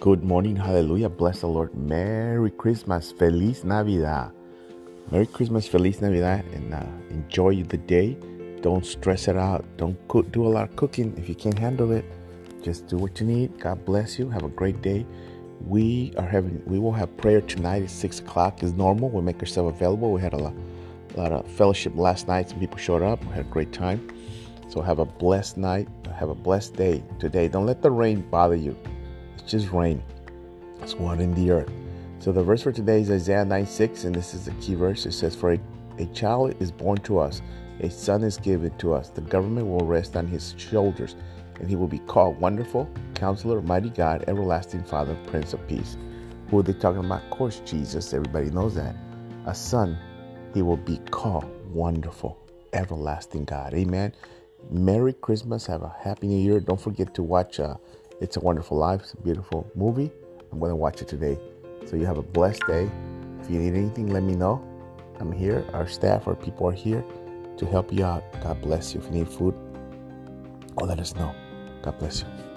Good morning, hallelujah. Bless the Lord. Merry Christmas, Feliz Navidad. Merry Christmas, Feliz Navidad, and uh, enjoy the day. Don't stress it out. Don't cook, do a lot of cooking if you can't handle it. Just do what you need. God bless you. Have a great day. We are having, we will have prayer tonight at six o'clock as normal. We'll make ourselves available. We had a lot, a lot of fellowship last night. Some people showed up. We had a great time. So have a blessed night. Have a blessed day today. Don't let the rain bother you. It's just rain. It's water in the earth. So the verse for today is Isaiah 9 6, and this is the key verse. It says, For a, a child is born to us, a son is given to us. The government will rest on his shoulders, and he will be called Wonderful, Counselor, Mighty God, Everlasting Father, Prince of Peace. Who are they talking about? Of course, Jesus. Everybody knows that. A son, he will be called Wonderful, Everlasting God. Amen. Merry Christmas. Have a happy new year. Don't forget to watch uh, It's a Wonderful Life. It's a beautiful movie. I'm going to watch it today. So you have a blessed day. If you need anything, let me know. I'm here. Our staff, our people are here to help you out. God bless you. If you need food, or let us know. God bless you.